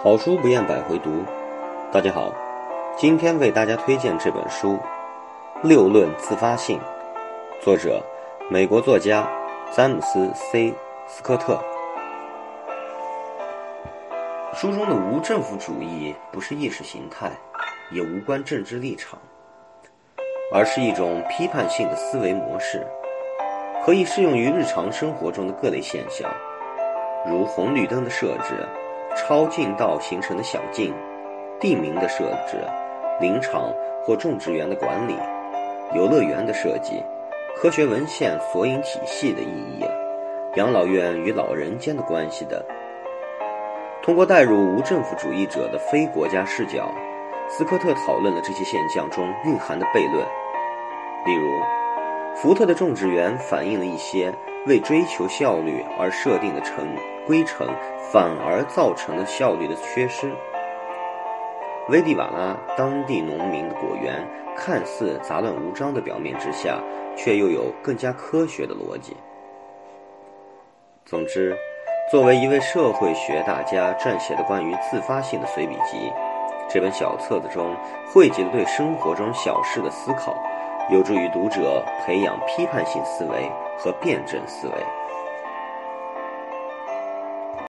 好书不厌百回读，大家好，今天为大家推荐这本书《六论自发性》，作者美国作家詹姆斯 ·C· 斯科特。书中的无政府主义不是意识形态，也无关政治立场，而是一种批判性的思维模式，可以适用于日常生活中的各类现象，如红绿灯的设置。超近道形成的小径、地名的设置、林场或种植园的管理、游乐园的设计、科学文献索引体系的意义、养老院与老人间的关系等。通过带入无政府主义者的非国家视角，斯科特讨论了这些现象中蕴含的悖论。例如，福特的种植园反映了一些为追求效率而设定的程规程。反而造成了效率的缺失。危地瓦拉当地农民的果园看似杂乱无章的表面之下，却又有更加科学的逻辑。总之，作为一位社会学大家撰写的关于自发性的随笔集，这本小册子中汇集了对生活中小事的思考，有助于读者培养批判性思维和辩证思维。